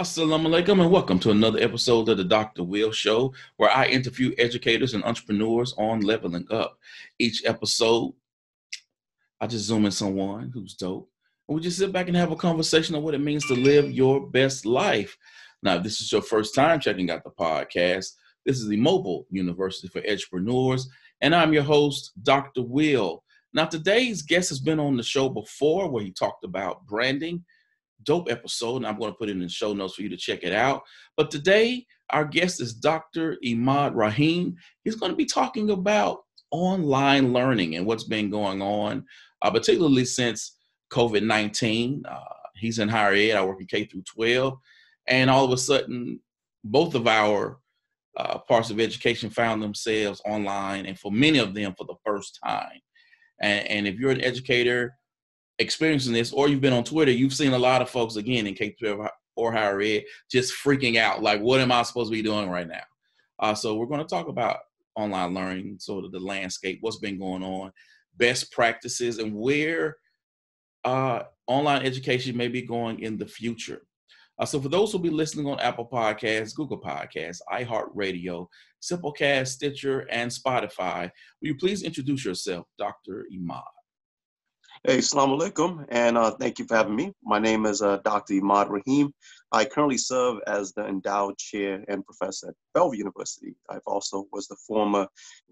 Assalamu alaikum and welcome to another episode of the Dr. Will Show, where I interview educators and entrepreneurs on leveling up. Each episode, I just zoom in someone who's dope, and we just sit back and have a conversation on what it means to live your best life. Now, if this is your first time checking out the podcast, this is the Mobile University for Entrepreneurs, and I'm your host, Dr. Will. Now, today's guest has been on the show before where he talked about branding. Dope episode, and I'm going to put it in the show notes for you to check it out. But today, our guest is Dr. Emad Rahim. He's going to be talking about online learning and what's been going on, uh, particularly since COVID 19. Uh, he's in higher ed, I work in K through 12. And all of a sudden, both of our uh, parts of education found themselves online, and for many of them, for the first time. And, and if you're an educator experiencing this, or you've been on Twitter, you've seen a lot of folks again in K 12 or higher ed just freaking out, like, what am I supposed to be doing right now? Uh, so we're going to talk about online learning, sort of the landscape, what's been going on, best practices, and where uh, online education may be going in the future. Uh, so for those who'll be listening on Apple Podcasts, Google Podcasts, iHeartRadio, Simplecast, Stitcher, and Spotify, will you please introduce yourself, Dr. Emad? Hey, Assalamu alaikum, and uh, thank you for having me. My name is uh, Dr. Emad Rahim. I currently serve as the endowed chair and professor at Bellevue University. I've also was the former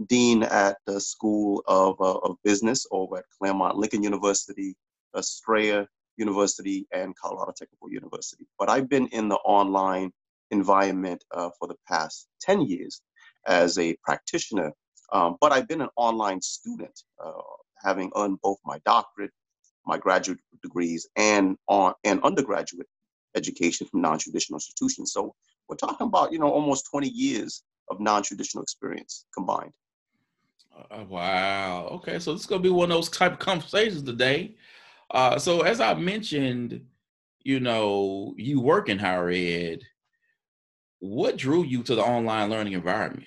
dean at the School of, uh, of Business over at Claremont Lincoln University, Estrella University, and Colorado Technical University. But I've been in the online environment uh, for the past 10 years as a practitioner, um, but I've been an online student uh, having earned both my doctorate, my graduate degrees, and on and undergraduate education from non-traditional institutions. So we're talking about you know almost 20 years of non-traditional experience combined. Uh, wow. Okay, so this is gonna be one of those type of conversations today. Uh, so as I mentioned, you know, you work in higher ed. What drew you to the online learning environment?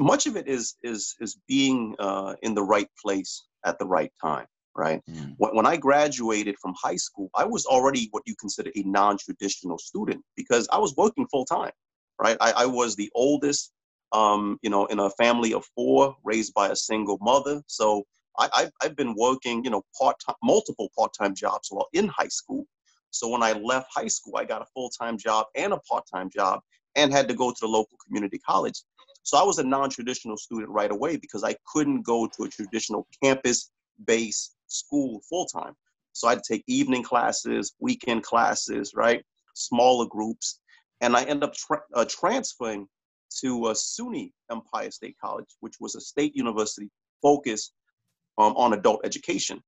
Much of it is is is being uh, in the right place at the right time right? Mm. when, when i graduated from high school i was already what you consider a non-traditional student because i was working full-time right? I, I, was the oldest um, you know in a family of four raised by a single mother. So I, I've, I've been working you know part-time multiple part-time jobs while in high school. So when i left high school i got a full-time job and a part-time job and had to go to the local community college so I was a non-traditional student right away because I couldn't go to a traditional campus-based school full-time. So I had to take evening classes, weekend classes, right? Smaller groups. And I ended up tra- uh, transferring to uh, SUNY Empire State College, which was a state university focused um, on adult education.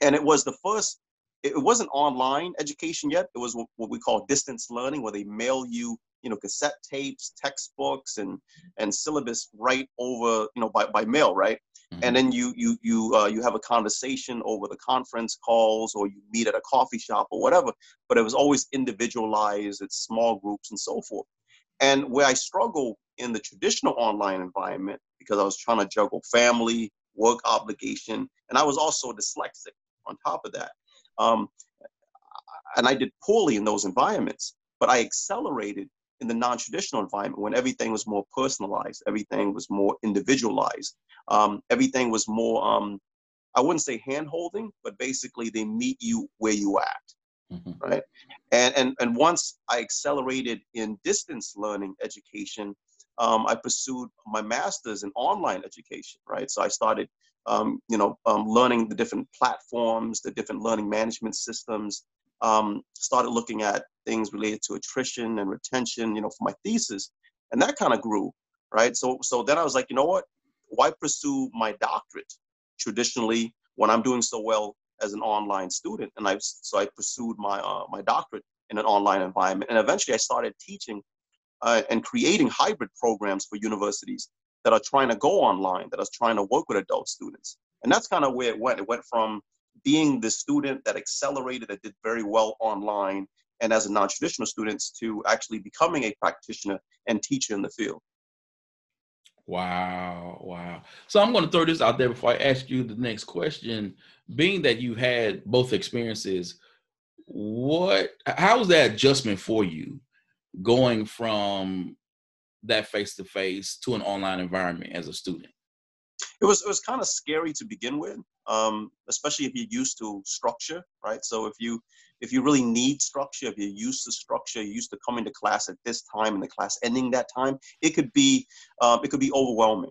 And it was the first, it wasn't online education yet. It was what we call distance learning, where they mail you you know cassette tapes textbooks and and syllabus right over you know by, by mail right mm-hmm. and then you you you uh, you have a conversation over the conference calls or you meet at a coffee shop or whatever but it was always individualized it's small groups and so forth and where i struggle in the traditional online environment because i was trying to juggle family work obligation and i was also dyslexic on top of that um, and i did poorly in those environments but i accelerated in the non-traditional environment when everything was more personalized, everything was more individualized, um, everything was more, um, I wouldn't say hand-holding, but basically they meet you where you at, mm-hmm. right? And, and, and once I accelerated in distance learning education, um, I pursued my master's in online education, right? So I started, um, you know, um, learning the different platforms, the different learning management systems, um, started looking at things related to attrition and retention, you know, for my thesis, and that kind of grew, right? So, so then I was like, you know what? Why pursue my doctorate traditionally when I'm doing so well as an online student? And I so I pursued my uh, my doctorate in an online environment, and eventually I started teaching uh, and creating hybrid programs for universities that are trying to go online, that are trying to work with adult students, and that's kind of where it went. It went from being the student that accelerated, that did very well online, and as a non-traditional students to actually becoming a practitioner and teacher in the field. Wow, wow. So I'm going to throw this out there before I ask you the next question. Being that you had both experiences, what how was that adjustment for you going from that face to face to an online environment as a student? It was it was kind of scary to begin with, um, especially if you're used to structure, right? So if you if you really need structure, if you're used to structure, you're used to coming to class at this time and the class ending that time, it could be um, it could be overwhelming,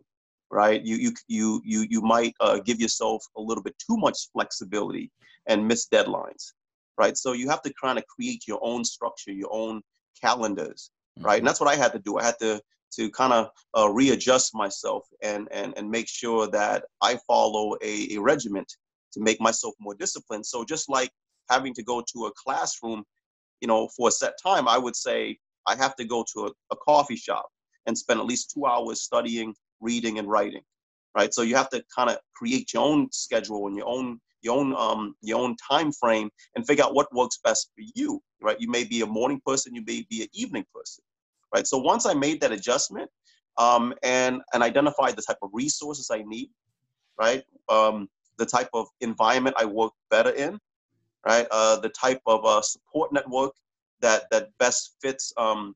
right? You you you you you might uh, give yourself a little bit too much flexibility and miss deadlines, right? So you have to kind of create your own structure, your own calendars, right? And mm-hmm. that's what I had to do. I had to to kind of uh, readjust myself and, and and make sure that I follow a, a regiment to make myself more disciplined. So just like having to go to a classroom, you know, for a set time, I would say I have to go to a, a coffee shop and spend at least two hours studying, reading, and writing, right? So you have to kind of create your own schedule and your own your own um, your own time frame and figure out what works best for you, right? You may be a morning person, you may be an evening person, right? So once I made that adjustment um, and and identified the type of resources I need, right? Um, the type of environment I work better in, right? Uh, the type of uh, support network that that best fits um,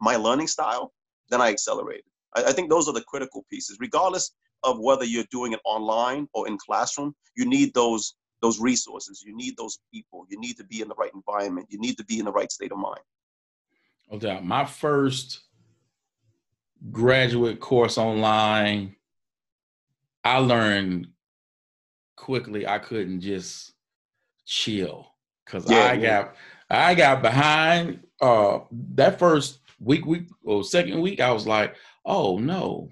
my learning style, then I accelerated. I, I, think those are the critical pieces. Regardless of whether you're doing it online or in classroom, you need those those resources. You need those people. You need to be in the right environment. You need to be in the right state of mind. No doubt. My first graduate course online, I learned quickly I couldn't just chill because yeah, I yeah. got I got behind uh that first week week or second week I was like oh no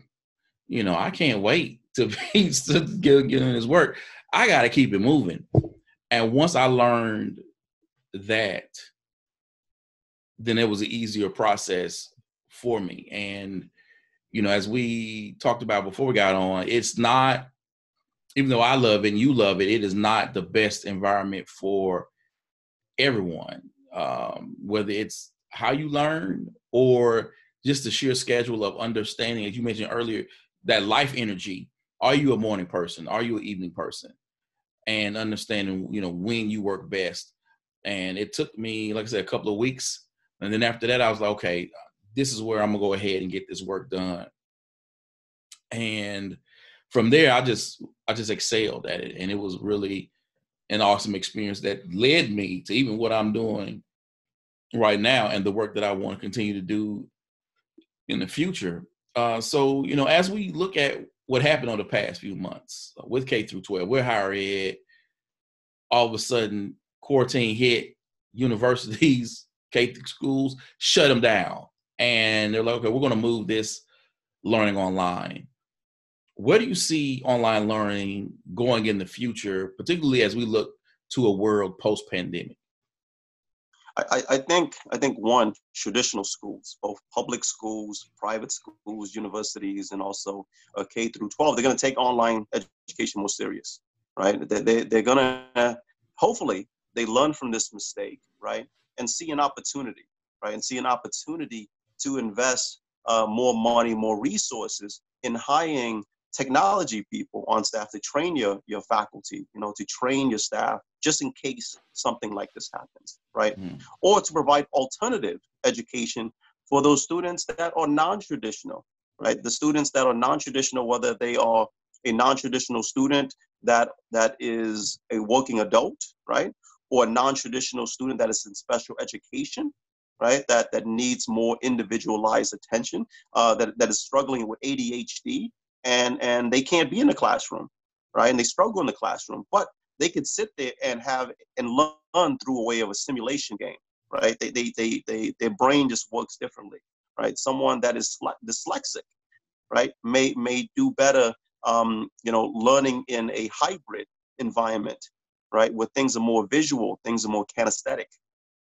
you know I can't wait to be to get, get in this work I got to keep it moving and once I learned that then it was an easier process for me and you know as we talked about before we got on it's not even though I love it and you love it, it is not the best environment for everyone. Um, whether it's how you learn or just the sheer schedule of understanding, as you mentioned earlier, that life energy. Are you a morning person? Are you an evening person? And understanding, you know, when you work best. And it took me, like I said, a couple of weeks. And then after that, I was like, okay, this is where I'm gonna go ahead and get this work done. And from there, I just I just excelled at it, and it was really an awesome experience that led me to even what I'm doing right now and the work that I want to continue to do in the future. Uh, so you know, as we look at what happened on the past few months uh, with K through 12, we're higher ed. All of a sudden, quarantine hit. Universities, K schools shut them down, and they're like, okay, we're going to move this learning online where do you see online learning going in the future, particularly as we look to a world post pandemic? I, I, think I think one traditional schools, both public schools, private schools, universities, and also uh, K through 12, they're going to take online education more serious, right? They, they, they're going to hopefully they learn from this mistake, right, and see an opportunity, right, and see an opportunity to invest uh, more money, more resources in hiring technology people on staff to train your your faculty you know to train your staff just in case something like this happens right? Mm. or to provide alternative education for those students that are non-traditional right? The students that are non-traditional whether they are a non-traditional student that that is a working adult right or a non-traditional student that is in special education right that that needs more individualized attention uh, that, that is struggling with adhd and and they can't be in the classroom, right? And they struggle in the classroom, but they could sit there and have and learn through a way of a simulation game, right? They they they, they their brain just works differently, right? Someone that is dyslexic, right, may may do better, um, you know, learning in a hybrid environment, right, where things are more visual, things are more kinesthetic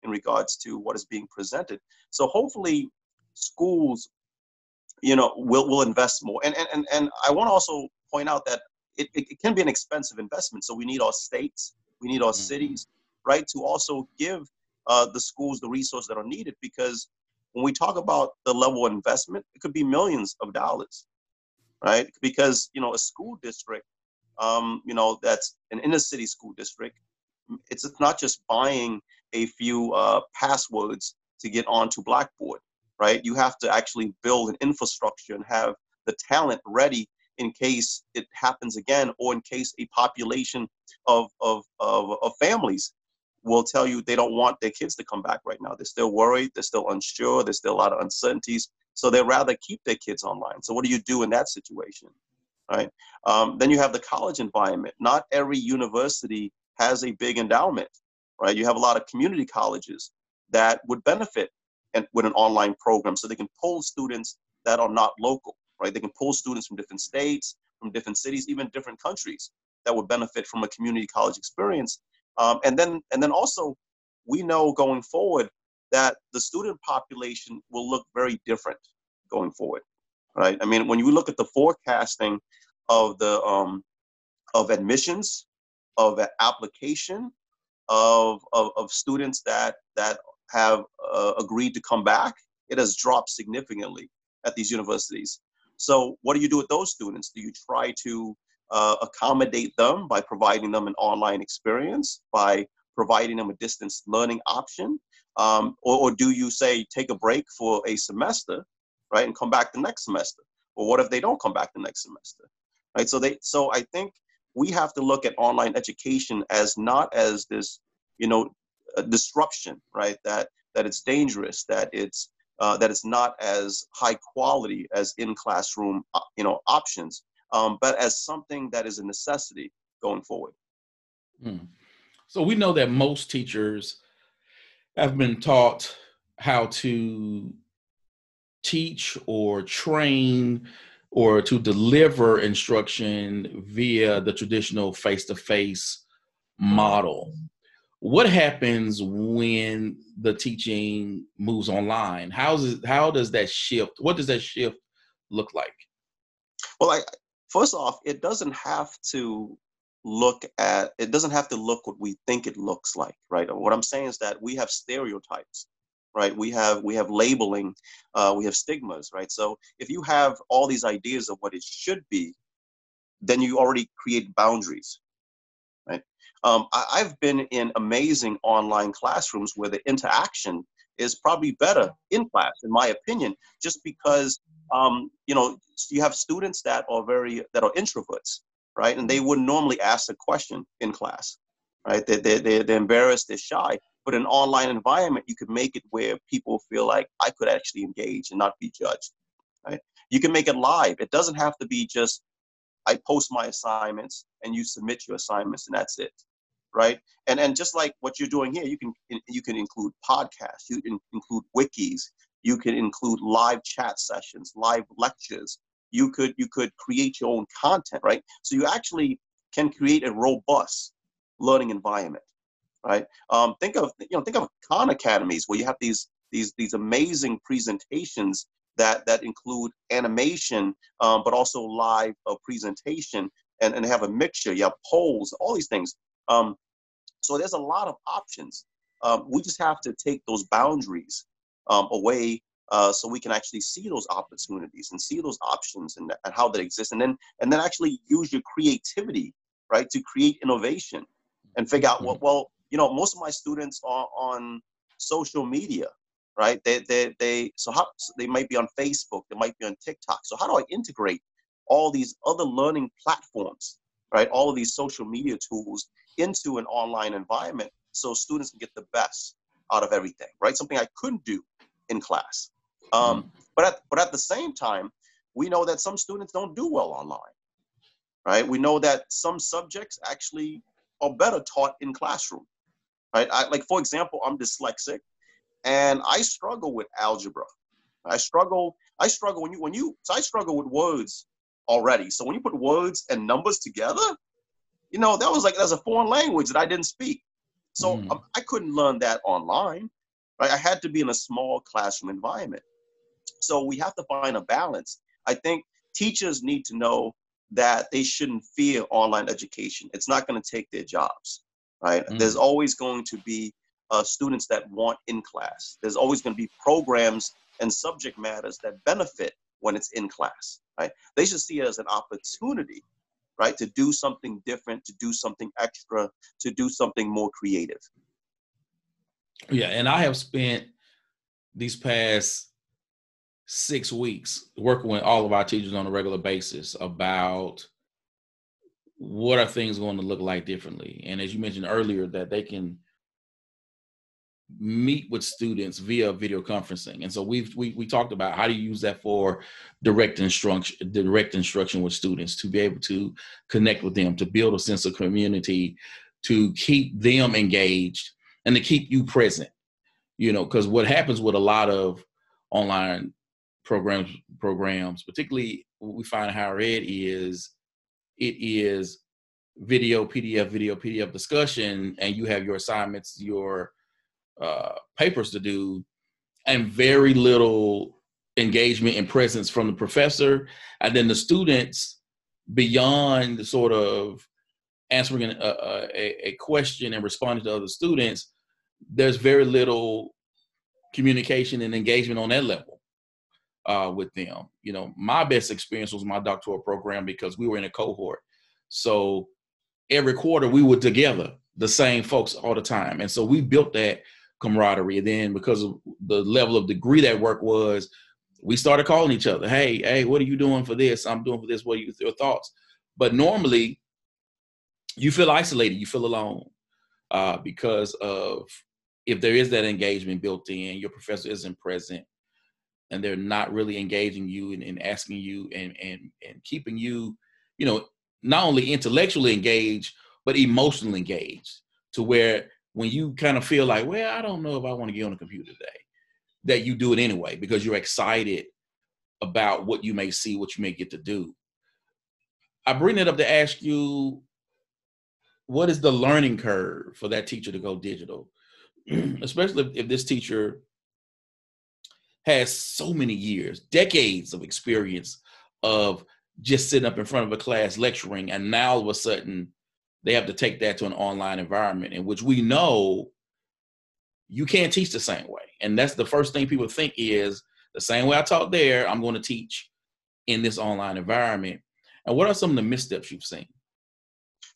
in regards to what is being presented. So hopefully, schools you know, will will invest more. And and and, and I want to also point out that it, it, it, can be an expensive investment. So we need our states, we need our mm-hmm. cities, right, to also give uh, the schools the resources that are needed. Because when we talk about the level of investment, it could be millions of dollars, right? Because you know, a school district, um, you know, that's an inner city school district. It's not just buying a few uh, passwords to get onto Blackboard, right? You have to actually build an infrastructure and have the talent ready in case it happens again or in case a population of, of, of, of families will tell you they don't want their kids to come back right now. They're still worried, they're still unsure, there's still a lot of uncertainties. So they'd rather keep their kids online. So what do you do in that situation? Right. Um, then you have the college environment. Not every university has a big endowment. Right. You have a lot of community colleges that would benefit and, with an online program, so they can pull students that are not local. Right. They can pull students from different states, from different cities, even different countries that would benefit from a community college experience. Um, and then and then also, we know going forward that the student population will look very different going forward, right? I mean, when you look at the forecasting of the um, of admissions, of application, of, of, of students that that have uh, agreed to come back, it has dropped significantly at these universities. So, what do you do with those students? Do you try to uh, accommodate them by providing them an online experience, by providing them a distance learning option? Um, or, or do you say take a break for a semester, right, and come back the next semester? Or what if they don't come back the next semester, right? So they, so I think we have to look at online education as not as this, you know, disruption, right? That that it's dangerous, that it's uh, that it's not as high quality as in classroom, uh, you know, options, um, but as something that is a necessity going forward. Hmm. So we know that most teachers have been taught how to teach or train or to deliver instruction via the traditional face-to-face model. What happens when the teaching moves online? How's it, how does that shift? What does that shift look like? Well I, first off it doesn't have to look at it doesn't have to look what we think it looks like right? What i'm saying is that we have stereotypes right we have we have labeling uh, we have stigmas right so if you have all these ideas of what it should be then you already create boundaries right um, I, i've been in amazing online classrooms where the interaction is probably better in class in my opinion just because um, you know you have students that are very that are introverts right? And they wouldn't normally ask a question in class, right? They, they, they're embarrassed, they're shy. But an online environment, you can make it where people feel like I could actually engage and not be judged, right? You can make it live. It doesn't have to be just I post my assignments and you submit your assignments and that's it, right? And and just like what you're doing here, you can you can include podcasts, you can include wikis, you can include live chat sessions, live lectures, you could you could create your own content right so you actually can create a robust learning environment right? Um, think of you know think of khan academies where you have these these these amazing presentations that that include animation um, but also live uh, presentation and, and have a mixture you have polls all these things. Um, so there's a lot of options. Um, we just have to take those boundaries um, away uh, so we can actually see those opportunities and see those options and, and how they exist and then and then actually use your creativity right to create innovation and figure out what mm-hmm. well you know most of my students are on social media right? They they, they so how so they might be on facebook they might be on tiktok. So how do i integrate all these other learning platforms right? All of these social media tools into an online environment so students can get the best out of everything right? Something i couldn't do in class. Um, mm. But at, but at the same time, we know that some students don't do well online, right? We know that some subjects actually are better taught in classroom, right? I, like for example, I'm dyslexic, and I struggle with algebra. I struggle. I struggle when you when you. So I struggle with words already. So when you put words and numbers together, you know that was like that's a foreign language that I didn't speak. So mm. I couldn't learn that online. Right? I had to be in a small classroom environment. So we have to find a balance. I think teachers need to know that they shouldn't fear online education. It's not going to take their jobs, right? Mm. There's always going to be uh, students that want in class. There's always going to be programs and subject matters that benefit when it's in class, right? They should see it as an opportunity, right, to do something different, to do something extra, to do something more creative. Yeah, and I have spent these past six weeks working with all of our teachers on a regular basis about what are things going to look like differently. And as you mentioned earlier, that they can meet with students via video conferencing. And so we've we, we talked about how do you use that for direct instruction direct instruction with students to be able to connect with them, to build a sense of community, to keep them engaged and to keep you present. You know, because what happens with a lot of online programs programs, particularly what we find in higher ed is it is video, PDF, video, PDF discussion, and you have your assignments, your uh, papers to do, and very little engagement and presence from the professor, and then the students beyond the sort of answering a, a, a question and responding to other students. There's very little communication and engagement on that level uh, with them. You know, my best experience was my doctoral program because we were in a cohort. So every quarter we were together, the same folks all the time. And so we built that camaraderie. And then because of the level of degree that work was, we started calling each other. Hey, hey, what are you doing for this? I'm doing for this. What are your thoughts? But normally, you feel isolated. You feel alone uh, because of if there is that engagement built in, your professor isn't present, and they're not really engaging you and, and asking you and and and keeping you, you know, not only intellectually engaged but emotionally engaged to where when you kind of feel like, well, I don't know if I want to get on a computer today, that you do it anyway because you're excited about what you may see, what you may get to do. I bring it up to ask you what is the learning curve for that teacher to go digital, especially if, if this teacher has so many years, decades of experience of just sitting up in front of a class lecturing, and now all of a sudden they have to take that to an online environment in which we know you can't teach the same way. And that's the first thing people think is the same way I taught there, I'm going to teach in this online environment. And what are some of the missteps you've seen?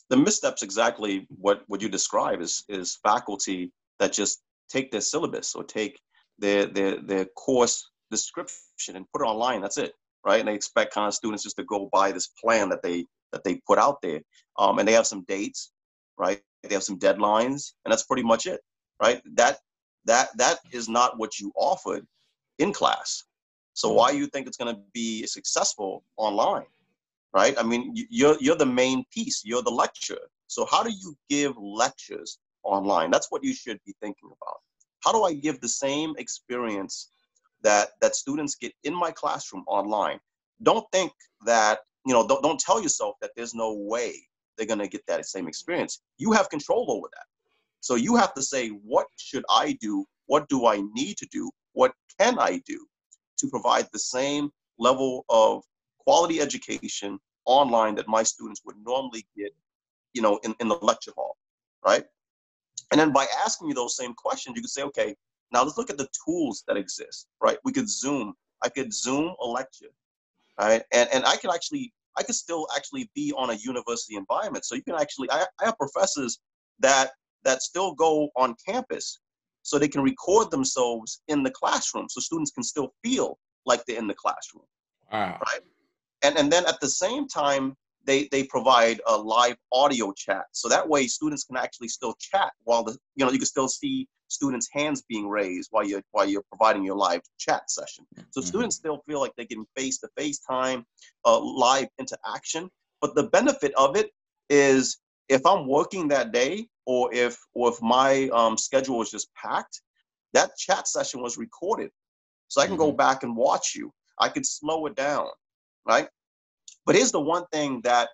The missteps exactly what, what you describe is is faculty that just take their syllabus or take their their their course description and put it online. That's it. Right. And they expect kind of students just to go by this plan that they that they put out there. Um, and they have some dates, right? They have some deadlines, and that's pretty much it, right? That that that is not what you offered in class. So why you think it's going to be successful online, right? I mean, you're you're the main piece. You're the lecture. So how do you give lectures online? That's what you should be thinking about. How do I give the same experience that that students get in my classroom online? Don't think that you know, don't, don't tell yourself that there's no way they're going to get that same experience. You have control over that. So you have to say, what should I do? What do I need to do? What can I do to provide the same level of quality education online that my students would normally get, you know, in, in the lecture hall, right? And then by asking you those same questions, you could say, okay, now let's look at the tools that exist, right? We could Zoom. I could Zoom a lecture, right? And, and I could actually I could still actually be on a university environment. So you can actually, I, I have professors that that still go on campus so they can record themselves in the classroom so students can still feel like they're in the classroom. Wow. Right. And and then at the same time, they they provide a live audio chat. So that way students can actually still chat while the you know you can still see students' hands being raised while you're while you're providing your live chat session. So mm-hmm. students still feel like they're getting face to face time, uh, live interaction. But the benefit of it is if I'm working that day, or if or if my um, schedule is just packed, that chat session was recorded, so I can mm-hmm. go back and watch you. I can slow it down, right? But here's the one thing that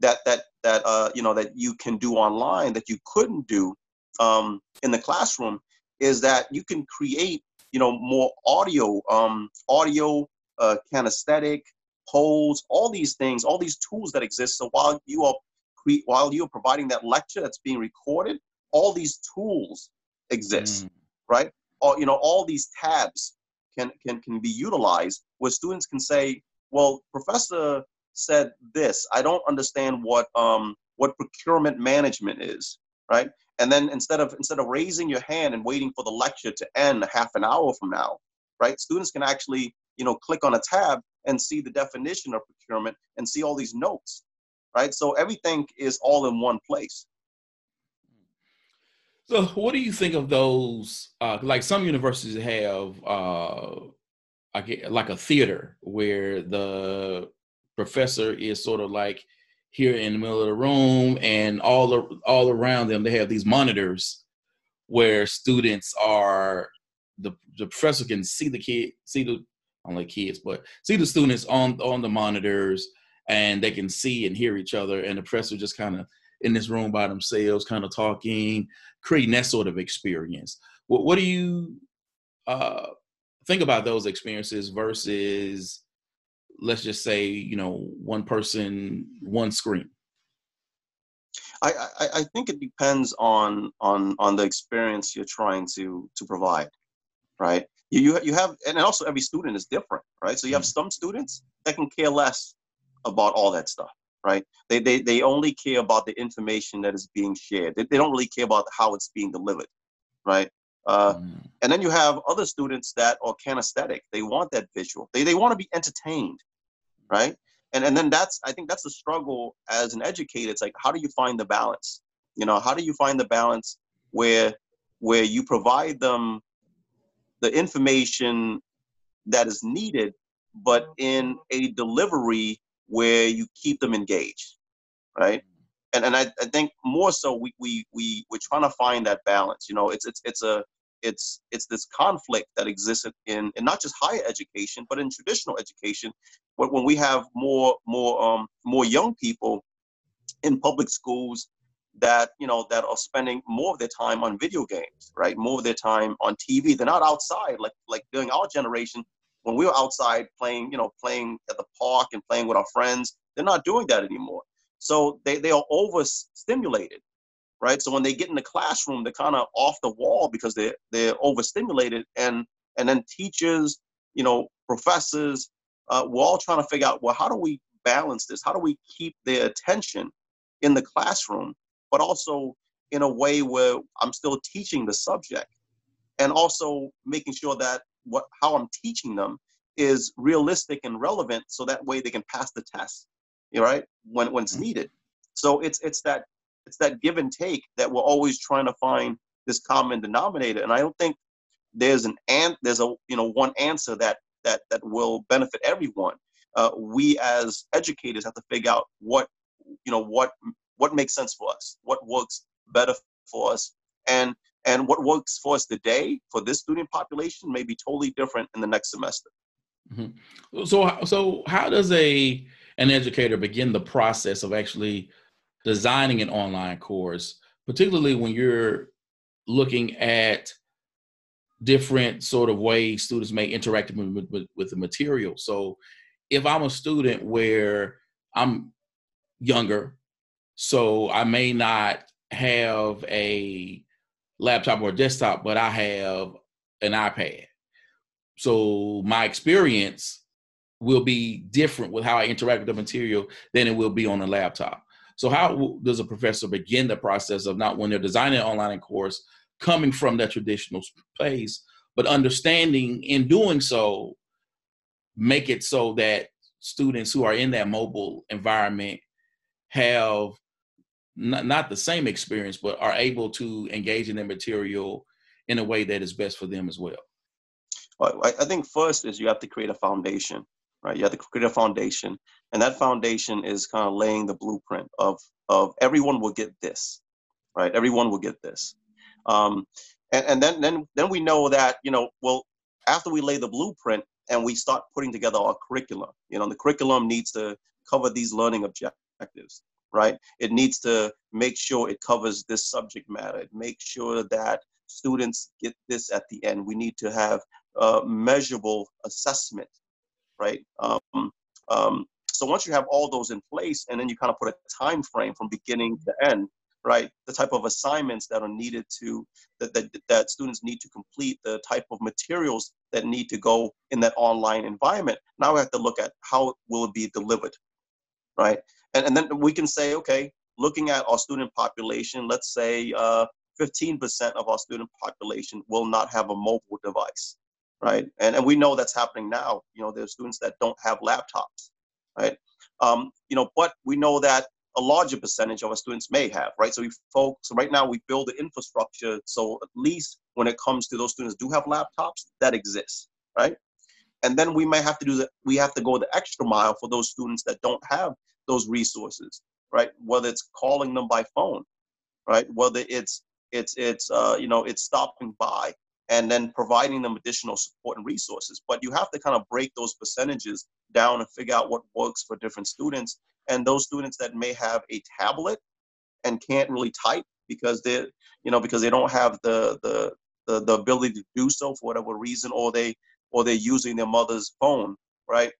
that that that uh, you know that you can do online that you couldn't do um, in the classroom is that you can create you know more audio um, audio uh, kinesthetic polls all these things all these tools that exist so while you are cre- while you're providing that lecture that's being recorded all these tools exist mm. right all, you know all these tabs can, can can be utilized where students can say well professor said this i don't understand what um what procurement management is right? And then instead of instead of raising your hand and waiting for the lecture to end half an hour from now right students can actually you know click on a tab and see the definition of procurement and see all these notes right? So everything is all in one place. So what do you think of those uh, like some universities have uh, like a theater where the professor is sort of like here in the middle of the room and all all around them they have these monitors where students are the, the professor can see the kid see the only kids but see the students on on the monitors and they can see and hear each other and the professor just kind of in this room by themselves kind of talking creating that sort of experience. What, what do you uh, think about those experiences versus let's just say you know one person one screen. I, I, I think it depends on on on the experience you're trying to to provide right? You you, you have and also every student is different right? So you have mm-hmm. some students that can care less about all that stuff right? They they, they only care about the information that is being shared. They, they don't really care about how it's being delivered right uh, mm. and then you have other students that are kinesthetic they want that visual they, they want to be entertained right? And and then that's I think that's the struggle as an educator. It's like how do you find the balance? You know, how do you find the balance where where you provide them the information that is needed, but in a delivery where you keep them engaged, right? And and I, I think more so we we we we're trying to find that balance. You know, it's it's it's a it's it's this conflict that exists in, in not just higher education but in traditional education but when we have more more um, more young people in public schools that you know that are spending more of their time on video games right? More of their time on tv they're not outside like like during our generation when we were outside playing you know playing at the park and playing with our friends they're not doing that anymore. So they, they are overstimulated right? So when they get in the classroom, they're kind of off the wall because they're they're overstimulated, and and then teachers, you know, professors, uh, we're all trying to figure out well, how do we balance this? How do we keep their attention in the classroom, but also in a way where I'm still teaching the subject, and also making sure that what how I'm teaching them is realistic and relevant, so that way they can pass the test, right? When when it's mm-hmm. needed. So it's it's that it's that give and take that we're always trying to find this common denominator. And I don't think there's an and there's a you know one answer that that that will benefit everyone. Uh, we as educators have to figure out what you know what what makes sense for us, what works better for us, and and what works for us today for this student population may be totally different in the next semester. Mm-hmm. So so how does a an educator begin the process of actually designing an online course, particularly when you're looking at different sort of ways students may interact with, with, with the material. So if I'm a student where I'm younger, so I may not have a laptop or desktop, but I have an iPad. So my experience will be different with how I interact with the material than it will be on a laptop. So how does a professor begin the process of not when they're designing an online course coming from that traditional place, but understanding in doing so, make it so that students who are in that mobile environment have not, not the same experience, but are able to engage in the material in a way that is best for them as well? Well, I think first is you have to create a foundation right? You have to create a foundation, and that foundation is kind of laying the blueprint of of everyone will get this, right? Everyone will get this, um, and and then then then we know that you know well after we lay the blueprint and we start putting together our curriculum, you know the curriculum needs to cover these learning objectives, right? It needs to make sure it covers this subject matter. It makes sure that students get this at the end. We need to have uh, measurable assessment right? Um, um, so once you have all those in place, and then you kind of put a time frame from beginning to end, right? The type of assignments that are needed to that that, that students need to complete, the type of materials that need to go in that online environment. Now we have to look at how will it be delivered, right? And and then we can say, okay, looking at our student population, let's say uh, 15% of our student population will not have a mobile device, right? And, and we know that's happening now. You know, there's students that don't have laptops, right? Um, you know, but we know that a larger percentage of our students may have, right? So we folks, so right now we build the infrastructure so at least when it comes to those students do have laptops, that exists, right? And then we may have to do that. We have to go the extra mile for those students that don't have those resources, right? Whether it's calling them by phone, right? Whether it's it's it's uh, you know it's stopping by and then providing them additional support and resources. But you have to kind of break those percentages down and figure out what works for different students. And those students that may have a tablet and can't really type because they you know because they don't have the the the, the ability to do so for whatever reason or they or they're using their mother's phone right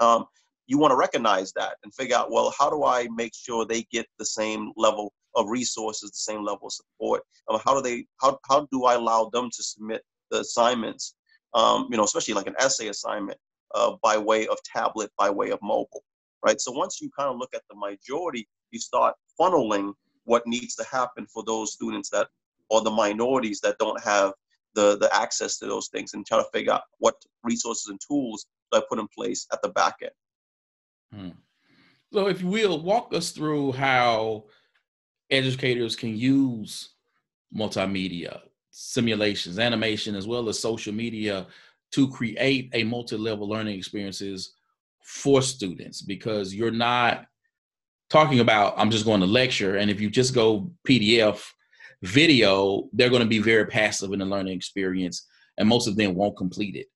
um, you want to recognize that and figure out well how do i make sure they get the same level of resources the same level of support um, how do they how, how do i allow them to submit the assignments um, you know especially like an essay assignment uh, by way of tablet by way of mobile right so once you kind of look at the majority you start funneling what needs to happen for those students that or the minorities that don't have the the access to those things and try to figure out what resources and tools do I put in place at the back end. Hmm. So, if you will, walk us through how educators can use multimedia, simulations, animation, as well as social media to create a multi-level learning experiences for students because you're not talking about I'm just going to lecture and if you just go PDF video, they're going to be very passive in the learning experience, and most of them won't complete it.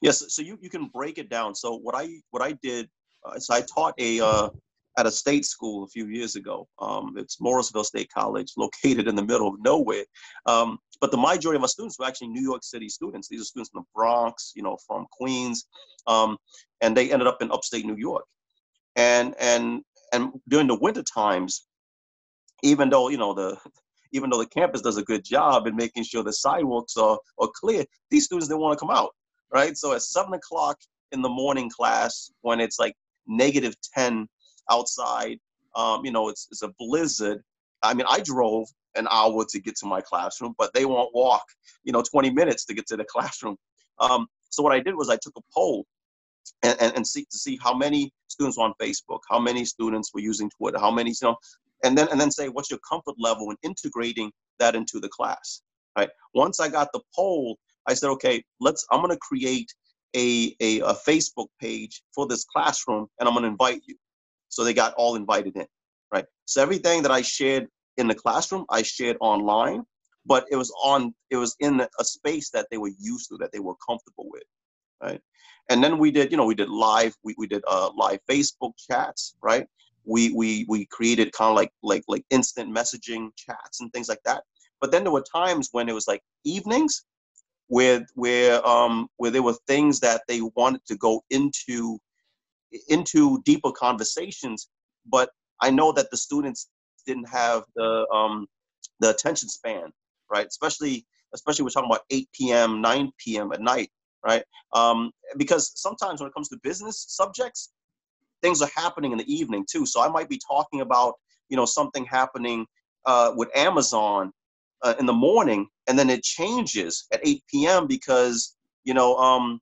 Yes, so you, you can break it down. So what I what I did, uh, so I taught a uh, at a state school a few years ago. Um, it's Morrisville State College, located in the middle of nowhere. Um, but the majority of our students were actually New York City students. These are students from the Bronx, you know, from Queens, um, and they ended up in upstate New York. And and and during the winter times, even though you know the even though the campus does a good job in making sure the sidewalks are, are clear, these students didn't want to come out, right? So at seven o'clock in the morning class, when it's like negative 10 outside, um, you know, it's, it's a blizzard. I mean, I drove an hour to get to my classroom, but they won't walk, you know, 20 minutes to get to the classroom. Um, so what I did was I took a poll and, and, and see to see how many students were on Facebook, how many students were using Twitter, how many, you know, and then and then say what's your comfort level in integrating that into the class right once i got the poll i said okay let's i'm going to create a, a, a facebook page for this classroom and i'm going to invite you so they got all invited in right? So everything that i shared in the classroom i shared online but it was on it was in a space that they were used to that they were comfortable with right? And then we did you know we did live we, we did uh, live facebook chats right? We we we created kind of like like like instant messaging chats and things like that. But then there were times when it was like evenings where where um where there were things that they wanted to go into into deeper conversations, but I know that the students didn't have the um the attention span, right? Especially especially we're talking about 8 p.m., 9 p.m. at night, right? Um, because sometimes when it comes to business subjects, things are happening in the evening too. So I might be talking about, you know, something happening uh, with Amazon uh, in the morning, and then it changes at 8 p.m. because you know, um,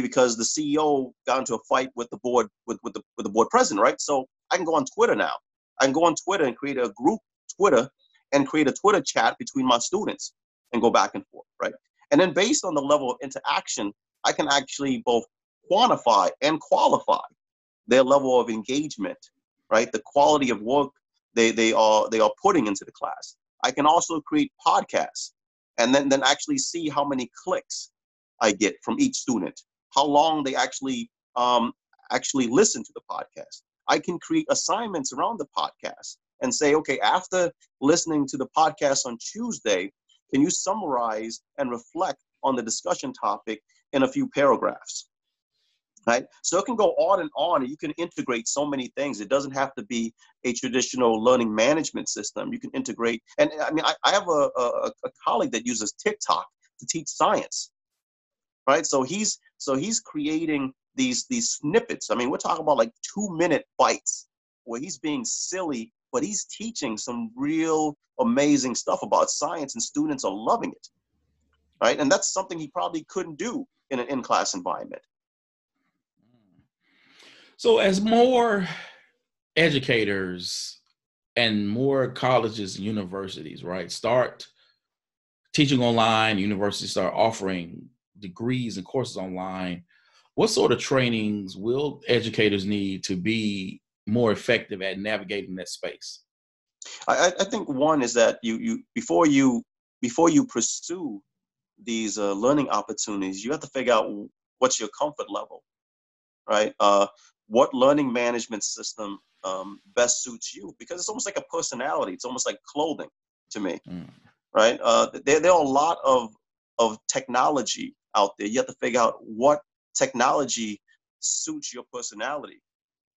because the CEO got into a fight with the board with with the with the board president, right? So I can go on Twitter now. I can go on Twitter and create a group Twitter and create a Twitter chat between my students and go back and forth, right? And then based on the level of interaction, I can actually both quantify and qualify their level of engagement, right? The quality of work they, they are they are putting into the class. I can also create podcasts and then, then actually see how many clicks I get from each student, how long they actually um, actually listen to the podcast. I can create assignments around the podcast and say, okay, after listening to the podcast on Tuesday, can you summarize and reflect on the discussion topic in a few paragraphs? right? So it can go on and on, and you can integrate so many things. It doesn't have to be a traditional learning management system. You can integrate, and I mean, I, I have a, a, a colleague that uses TikTok to teach science, right? So he's so he's creating these these snippets. I mean, we're talking about like two minute bites where he's being silly but he's teaching some real amazing stuff about science, and students are loving it. Right, and that's something he probably couldn't do in an in-class environment. So, as more educators and more colleges and universities, right, start teaching online, universities start offering degrees and courses online, what sort of trainings will educators need to be more effective at navigating that space? I, I think one is that you you before you before you pursue these uh, learning opportunities, you have to figure out what's your comfort level, right? Uh, what learning management system um, best suits you? Because it's almost like a personality. It's almost like clothing to me, mm. right? Uh, there, there are a lot of of technology out there. You have to figure out what technology suits your personality,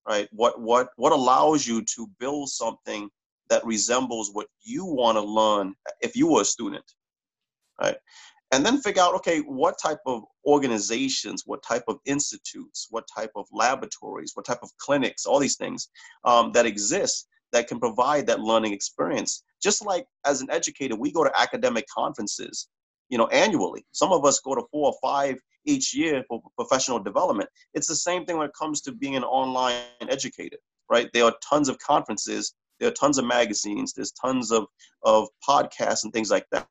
right? What what what allows you to build something that resembles what you want to learn if you were a student, right? And then figure out, okay, what type of organizations, what type of institutes, what type of laboratories, what type of clinics, all these things um, that exist that can provide that learning experience. Just like as an educator, we go to academic conferences, you know, annually. Some of us go to four or five each year for professional development. It's the same thing when it comes to being an online educator, right? There are tons of conferences, there are tons of magazines, there's tons of, of podcasts and things like that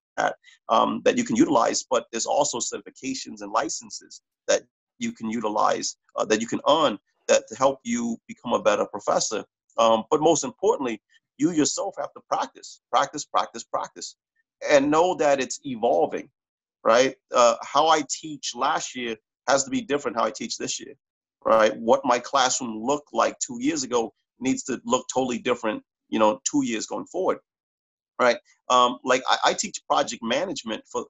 um, that you can utilize, but there's also certifications and licenses that you can utilize, uh, that you can earn that to help you become a better professor. Um, but most importantly, you yourself have to practice, practice, practice, practice, and know that it's evolving right? Uh, how I teach last year has to be different how I teach this year, right? What my classroom looked like two years ago needs to look totally different, you know, two years going forward, right? Um, like I, I, teach project management for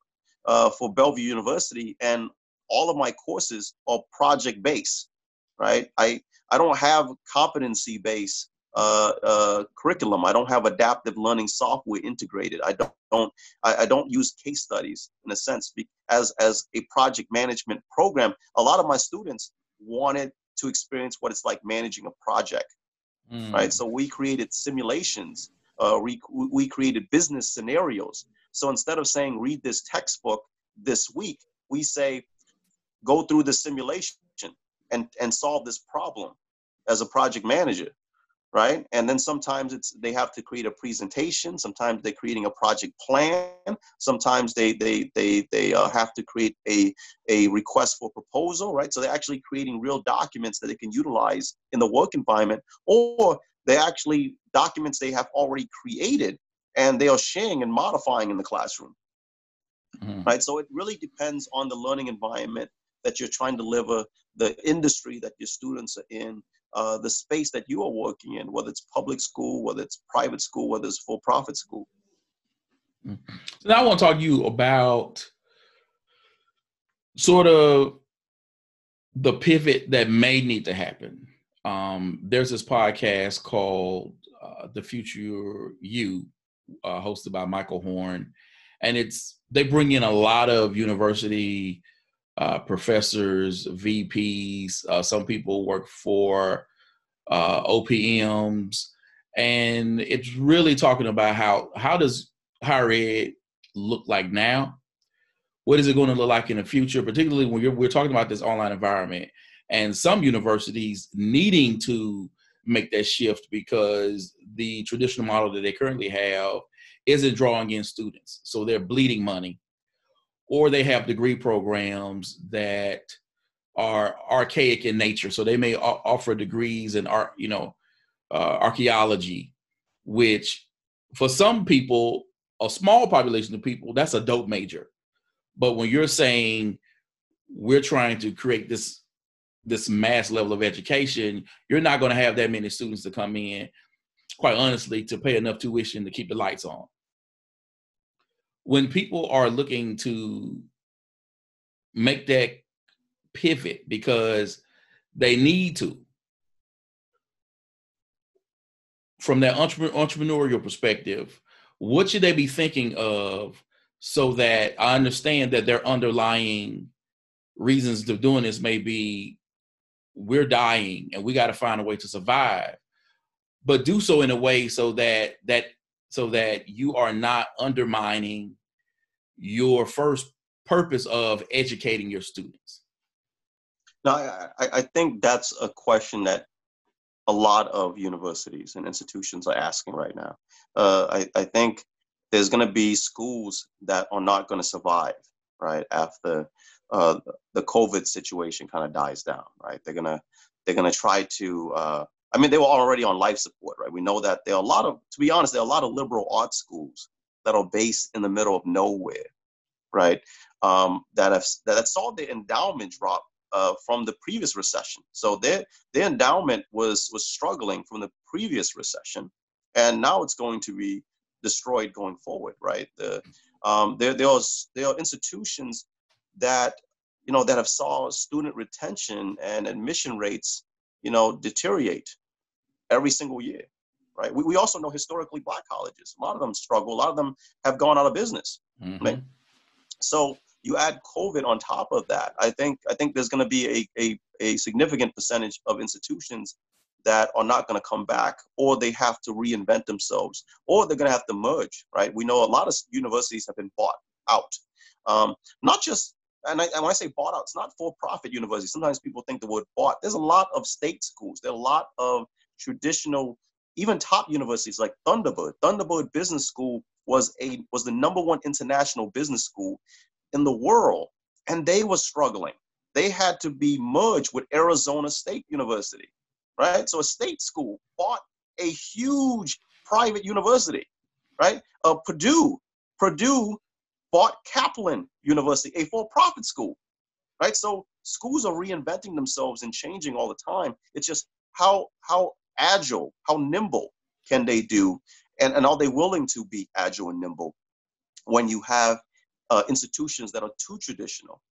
uh, for Bellevue University, and all of my courses are project based, right? I I don't have competency based uh, uh, curriculum. I don't have adaptive learning software integrated. I don't, don't I, I, don't use case studies in a sense as as a project management program. A lot of my students wanted to experience what it's like managing a project, mm. right? So we created simulations. Uh, we, we created business scenarios. So instead of saying read this textbook this week, we say go through the simulation and and solve this problem as a project manager right? And then sometimes it's they have to create a presentation. Sometimes they're creating a project plan. Sometimes they they they, they uh, have to create a a request for proposal right? So they're actually creating real documents that they can utilize in the work environment or they're actually documents they have already created and they are sharing and modifying in the classroom. Mm-hmm. right? So it really depends on the learning environment that you're trying to deliver the industry that your students are in uh, the space that you are working in, whether it's public school, whether it's private school, whether it's for profit school. So now I want to talk to you about sort of the pivot that may need to happen. Um, there's this podcast called uh, The Future U, uh, hosted by Michael Horn, and it's they bring in a lot of university uh, professors, VPs. Uh, some people work for uh, OPMs, and it's really talking about how how does higher ed look like now? What is it going to look like in the future, particularly when we're talking about this online environment and some universities needing to make that shift because the traditional model that they currently have isn't drawing in students. So they're bleeding money or they have degree programs that are archaic in nature. So they may offer degrees in art, you know, uh, archaeology, which for some people, a small population of people, that's a dope major. But when you're saying we're trying to create this this mass level of education, you're not going to have that many students to come in, quite honestly, to pay enough tuition to keep the lights on when people are looking to make that pivot because they need to from that entrepreneurial perspective what should they be thinking of so that i understand that their underlying reasons of doing this may be we're dying and we got to find a way to survive but do so in a way so that that so that you are not undermining your first purpose of educating your students? No, I, I think that's a question that a lot of universities and institutions are asking right now. Uh, I, I think there's going to be schools that are not going to survive, right, after uh, the COVID situation kind of dies down, right? They're gonna they're gonna try to. Uh, I mean, they were already on life support, right? We know that there are a lot of, to be honest, there are a lot of liberal arts schools that are based in the middle of nowhere, right? Um, that have that saw their endowment drop uh, from the previous recession. So their their endowment was was struggling from the previous recession, and now it's going to be destroyed going forward, right? The, um, there there are there are institutions that you know that have saw student retention and admission rates you know deteriorate every single year right? We, we also know historically black colleges a lot of them struggle a lot of them have gone out of business mm-hmm. right? So you add covid on top of that i think i think there's going to be a, a, a significant percentage of institutions that are not going to come back or they have to reinvent themselves or they're going to have to merge right? We know a lot of universities have been bought out. Um, not just and, I, and when I say bought out, it's not for-profit universities. Sometimes people think the word bought. There's a lot of state schools. There are a lot of traditional, even top universities like Thunderbird. Thunderbird Business School was a was the number one international business school in the world, and they were struggling. They had to be merged with Arizona State University, right? So a state school bought a huge private university, right? Uh, Purdue, Purdue bought Kaplan University, a for-profit school, right? So schools are reinventing themselves and changing all the time. It's just how how agile, how nimble can they do, and, and are they willing to be agile and nimble when you have uh, institutions that are too traditional,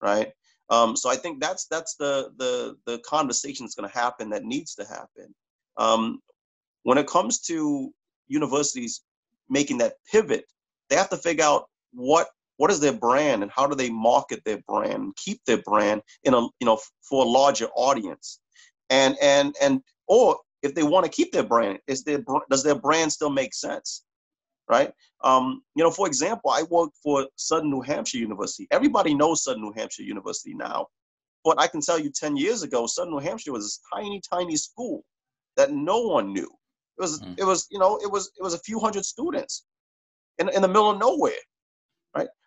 right? Um, so I think that's that's the the the conversation that's going to happen that needs to happen. Um, when it comes to universities making that pivot, they have to figure out what what is their brand and how do they market their brand and keep their brand in a you know for a larger audience? And and and or if they want to keep their brand is their does their brand still make sense? Right? Um, you know for example i worked for southern new hampshire university. Everybody knows southern new hampshire university now but i can tell you 10 years ago southern new hampshire was this tiny tiny school that no one knew. It was mm. it was you know it was it was a few hundred students in, in the middle of nowhere?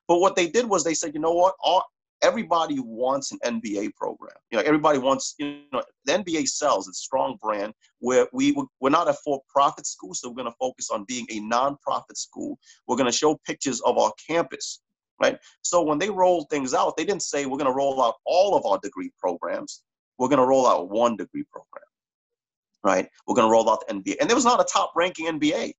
But what they did was they said, you know what, all, everybody wants an MBA program. You know, everybody wants, you know, the MBA sells, it's a strong brand where we, we're not a for-profit school, so we're going to focus on being a non-profit school. We're going to show pictures of our campus, right? So when they rolled things out, they didn't say we're going to roll out all of our degree programs. We're going to roll out one degree program, right? We're going to roll out the MBA. And there was not a top ranking MBA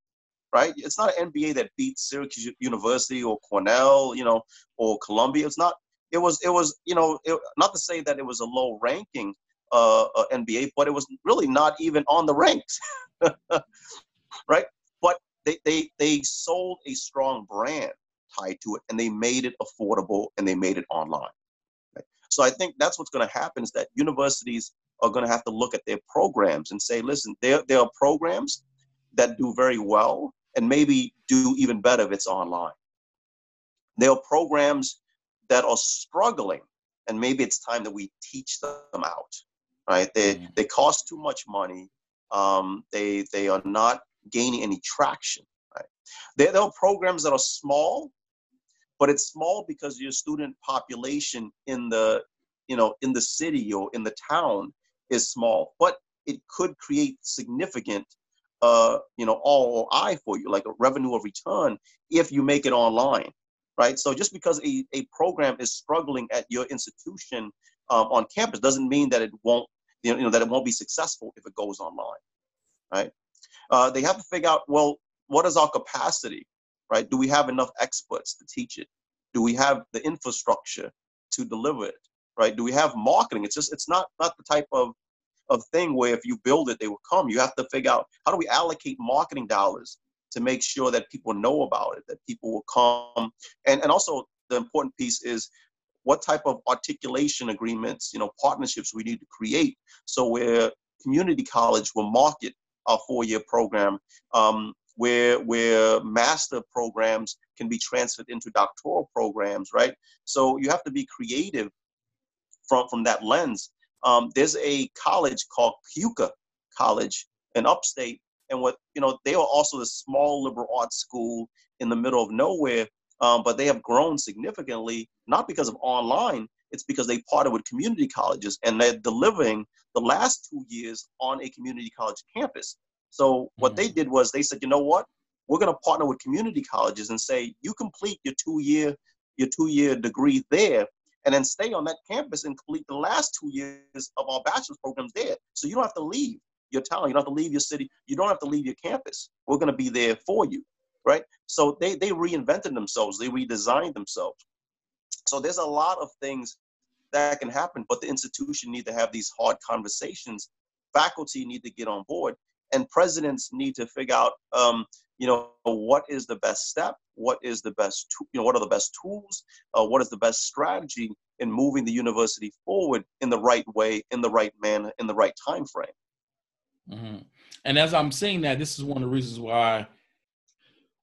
right? It's not an MBA that beats Syracuse University or Cornell, you know, or Columbia. It's not. It was. It was. You know, it, not to say that it was a low ranking uh, uh, MBA, but it was really not even on the ranks, right? But they they they sold a strong brand tied to it, and they made it affordable, and they made it online. Right? So I think that's what's going to happen is that universities are going to have to look at their programs and say, listen, there there are programs that do very well and maybe do even better if it's online. There are programs that are struggling, and maybe it's time that we teach them out. Right? They mm-hmm. they cost too much money. Um, they they are not gaining any traction. Right? There, there are programs that are small, but it's small because your student population in the you know in the city or in the town is small, but it could create significant uh, you know, ROI for you, like a revenue of return, if you make it online, right? So just because a, a program is struggling at your institution um, on campus doesn't mean that it won't, you know, that it won't be successful if it goes online, right? Uh, they have to figure out, well, what is our capacity, right? Do we have enough experts to teach it? Do we have the infrastructure to deliver it, right? Do we have marketing? It's just, it's not not the type of of thing where if you build it, they will come. You have to figure out how do we allocate marketing dollars to make sure that people know about it, that people will come. And, and also the important piece is what type of articulation agreements, you know, partnerships we need to create. So where community college will market our four-year program, um, where where master programs can be transferred into doctoral programs, right? So you have to be creative from from that lens. Um, there's a college called Keuka College in upstate, and what you know they are also a small liberal arts school in the middle of nowhere, um, but they have grown significantly not because of online. It's because they partner with community colleges and they're delivering the last two years on a community college campus. So what mm-hmm. they did was they said, you know what, we're going to partner with community colleges and say you complete your two year your two year degree there and then stay on that campus and complete the last two years of our bachelor's programs there. So you don't have to leave your town, you don't have to leave your city, you don't have to leave your campus. We're going to be there for you, right? So they they reinvented themselves, they redesigned themselves. So there's a lot of things that can happen, but the institution need to have these hard conversations. Faculty need to get on board, and presidents need to figure out, um, you know, what is the best step, what is the best, you know, what are the best tools, uh, what is the best strategy in moving the university forward in the right way, in the right manner, in the right time frame. Mm-hmm. And as I'm seeing that, this is one of the reasons why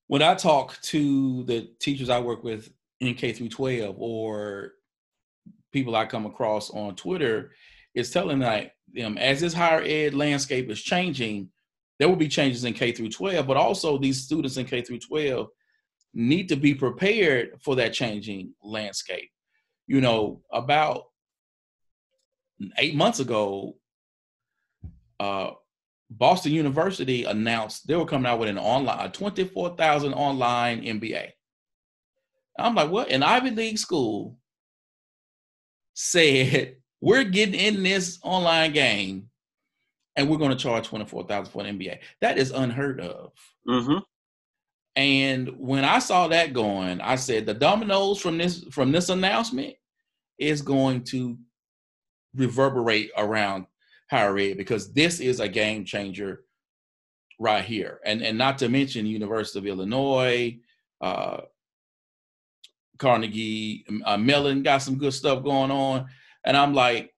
when I talk to the teachers I work with in K through 12 or people I come across on Twitter, is telling like them as this higher ed landscape is changing, there will be changes in K through 12, but also these students in K through 12 need to be prepared for that changing landscape. You know, about eight months ago, uh, Boston University announced they were coming out with an online, a 24,000 online MBA. I'm like, what? An Ivy League school said, we're getting in this online game and we're going to charge 24000 for an MBA. That is unheard of. Mm-hmm. And when I saw that going, I said the dominoes from this from this announcement is going to reverberate around higher ed because this is a game changer right here. And and not to mention University of Illinois, uh, Carnegie uh, Mellon got some good stuff going on. And I'm like,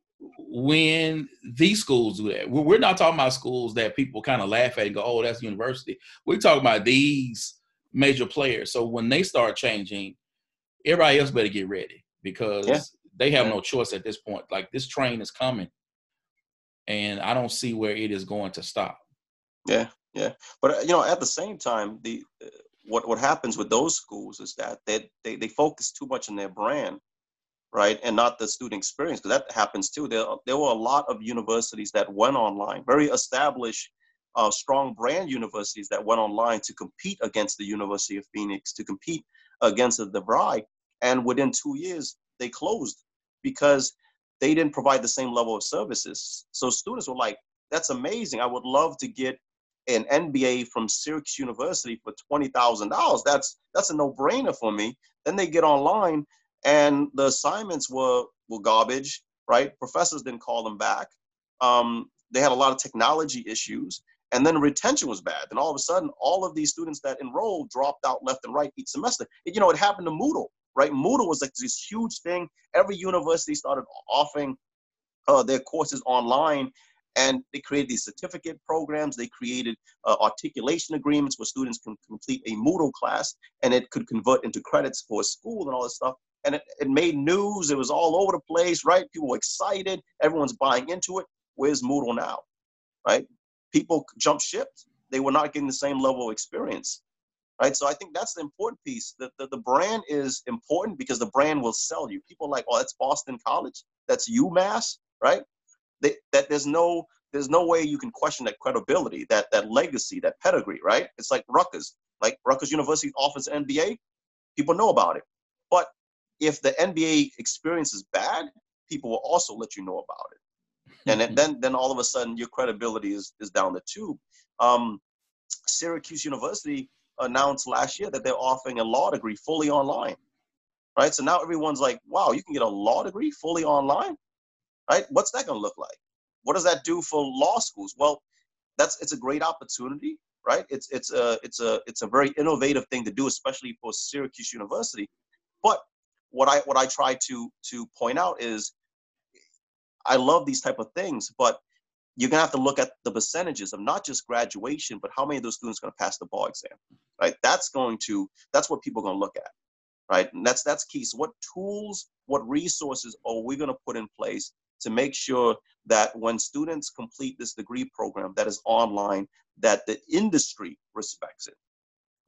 when these schools do that, we're not talking about schools that people kind of laugh at and go, oh, that's university. We're talking about these major players. So when they start changing, everybody else better get ready because yeah. they have yeah. no choice at this point. Like this train is coming, and I don't see where it is going to stop. Yeah, yeah, but uh, you know, at the same time, the uh, what what happens with those schools is that they they, they focus too much on their brand right and not the student experience because that happens too there, there were a lot of universities that went online very established uh, strong brand universities that went online to compete against the university of phoenix to compete against the DeVry and within two years they closed because they didn't provide the same level of services so students were like that's amazing i would love to get an MBA from Syracuse University for twenty thousand dollars. That's that's a no-brainer for me. Then they get online and the assignments were were garbage. Right? Professors didn't call them back. Um, they had a lot of technology issues, and then retention was bad. Then all of a sudden, all of these students that enrolled dropped out left and right each semester. It, you know, it happened to Moodle. Right? Moodle was like this huge thing. Every university started offering uh, their courses online and they created these certificate programs. They created uh, articulation agreements where students can complete a Moodle class and it could convert into credits for a school and all this stuff. And it, it made news. It was all over the place, right? People were excited. Everyone's buying into it. Where's Moodle now, right? People jump ship. They were not getting the same level of experience, right? So I think that's the important piece. That the, the brand is important because the brand will sell you. People like, oh, that's Boston College. That's UMass, right? They, that there's no there's no way you can question that credibility, that that legacy, that pedigree, right? It's like Rutgers, like Rutgers University offers MBA, people know about it. But if the MBA experience is bad, people will also let you know about it. And then then all of a sudden your credibility is is down the tube. Um, Syracuse University announced last year that they're offering a law degree fully online. Right? So now everyone's like, wow, you can get a law degree fully online? Right? What's that going to look like? What does that do for law schools? Well, that's it's a great opportunity, right? It's it's a it's a it's a very innovative thing to do, especially for Syracuse University. But what I what I try to to point out is, I love these type of things, but you're gonna have to look at the percentages of not just graduation, but how many of those students are gonna pass the bar exam, right? That's going to that's what people are gonna look at, right? And that's that's key. So what tools, what resources are we gonna put in place to make sure that when students complete this degree program that is online, that the industry respects it,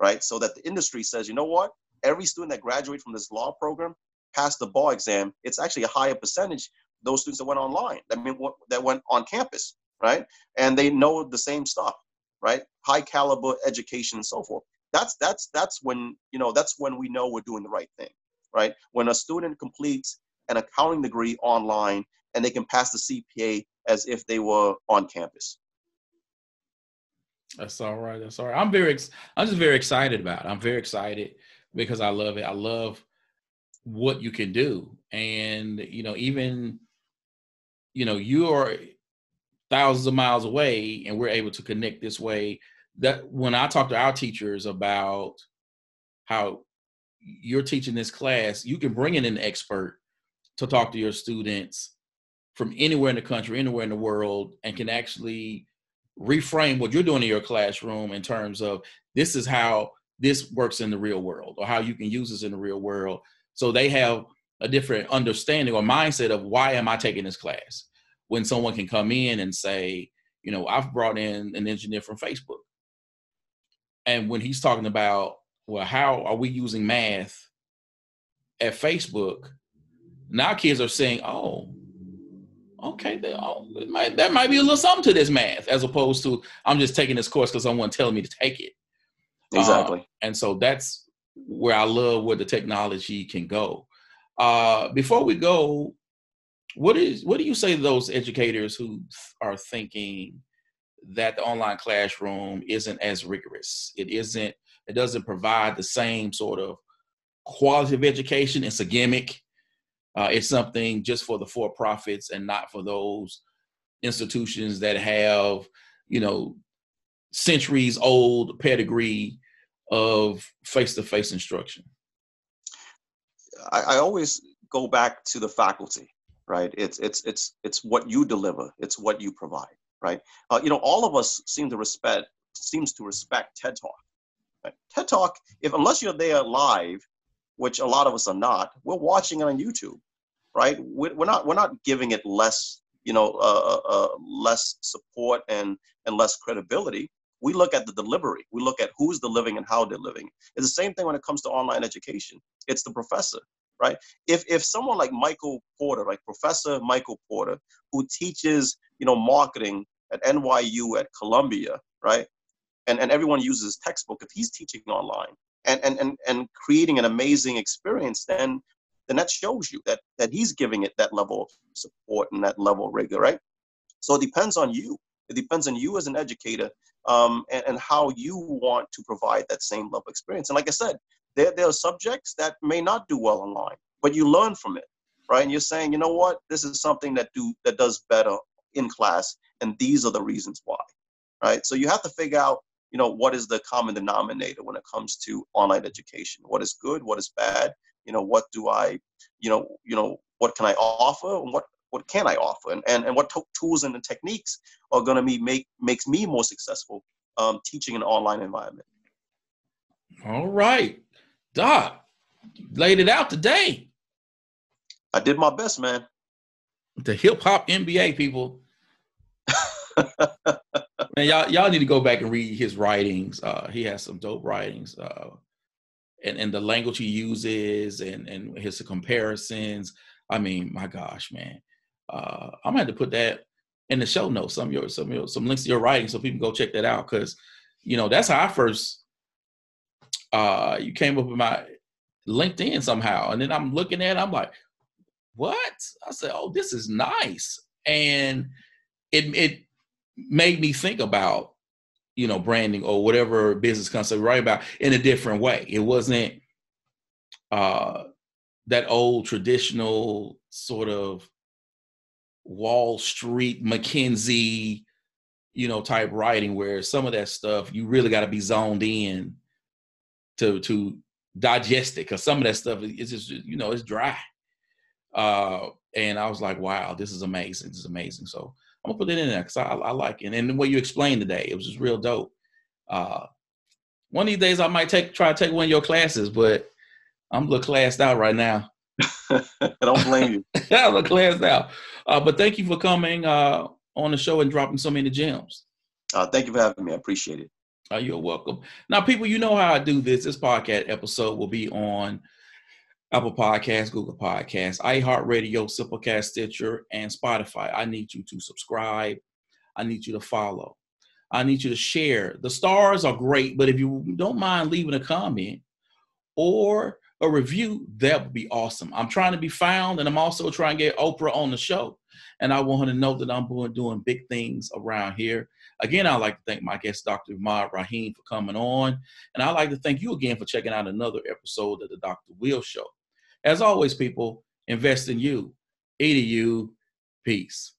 right? So that the industry says, you know what, every student that graduates from this law program passed the bar exam. It's actually a higher percentage those students that went online. That mean that went on campus, right? And they know the same stuff, right? High caliber education and so forth. That's that's that's when you know that's when we know we're doing the right thing, right? When a student completes an accounting degree online and they can pass the CPA as if they were on campus. That's all right. That's all right. I'm very, I'm just very excited about it. I'm very excited because I love it. I love what you can do. And, you know, even, you know, you are thousands of miles away and we're able to connect this way. That when I talk to our teachers about how you're teaching this class, you can bring in an expert to talk to your students from anywhere in the country, anywhere in the world, and can actually reframe what you're doing in your classroom in terms of this is how this works in the real world or how you can use this in the real world. So they have a different understanding or mindset of why am I taking this class? When someone can come in and say, you know, I've brought in an engineer from Facebook. And when he's talking about, well, how are we using math at Facebook? Now kids are saying, oh, okay, they, oh, might, that might be a little something to this math, as opposed to I'm just taking this course because someone telling me to take it. Exactly. Uh, and so that's where I love where the technology can go. Uh, before we go, what is what do you say to those educators who are thinking that the online classroom isn't as rigorous? It isn't. It doesn't provide the same sort of quality of education. It's a gimmick. Uh, it's something just for the for profits and not for those institutions that have, you know, centuries old pedigree of face to face instruction. I, I, always go back to the faculty, right? It's it's it's it's what you deliver. It's what you provide, right? Uh, you know, all of us seem to respect seems to respect TED Talk. Right? TED Talk, if unless you're there live, which a lot of us are not, we're watching it on YouTube right? We're not we're not giving it less, you know, uh, uh, uh, less support and and less credibility. We look at the delivery. We look at who's delivering and how they're living. It's the same thing when it comes to online education. It's the professor, right? If if someone like Michael Porter, like Professor Michael Porter, who teaches, you know, marketing at NYU at Columbia, right? And and everyone uses textbook. If he's teaching online, and, and, and, and creating an amazing experience, then then that shows you that that he's giving it that level of support and that level of rigor, right? So it depends on you. It depends on you as an educator um, and, and how you want to provide that same level of experience. And like I said, there, there are subjects that may not do well online, but you learn from it, right? And you're saying, you know what, this is something that do that does better in class, and these are the reasons why, right? So you have to figure out, you know, what is the common denominator when it comes to online education? What is good? What is bad? You know what do i you know you know what can i offer and what what can i offer? And and, and what t- tools and techniques are going to be make makes me more successful um, teaching an online environment. All right. Doc laid it out today. I did my best man. The hip-hop nba people. Man y'all y'all need to go back and read his writings. Uh, he has some dope writings. Uh, and, and the language he uses and, and his comparisons. I mean, my gosh, man. Uh, I'm gonna have to put that in the show notes, some your some your some links to your writing so people go check that out. Cause you know, that's how I first uh you came up with my LinkedIn somehow. And then I'm looking at it, I'm like, what? I said, oh, this is nice. And it it made me think about you know, branding or whatever business concept write about in a different way. It wasn't uh, that old traditional sort of Wall Street, McKinsey, you know, type writing where some of that stuff you really got to be zoned in to to digest it because some of that stuff is just you know it's dry. Uh, and I was like, wow, this is amazing. This is amazing. So I'm gonna put it in there because I, I, like it. And the way you explained today, it was just real dope. Uh, one of these days, I might take try to take one of your classes, but I'm a little classed out right now. I don't blame you. I'm a little classed out. Uh, but thank you for coming uh, on the show and dropping so many gems. Uh, thank you for having me. I appreciate it. Uh, you're welcome. Now, people, you know how I do this. This podcast episode will be on Apple Podcasts, Google Podcasts, iHeartRadio, Simplecast, Stitcher, and Spotify. I need you to subscribe. I need you to follow. I need you to share. The stars are great, but if you don't mind leaving a comment or a review, that would be awesome. I'm trying to be found, and I'm also trying to get Oprah on the show. And I want her to know that I'm doing big things around here. Again, I'd like to thank my guest, Dr. Emad Rahim, for coming on. And I'd like to thank you again for checking out another episode of the Dr. Will Show. As always, people, invest in you. E you. Peace.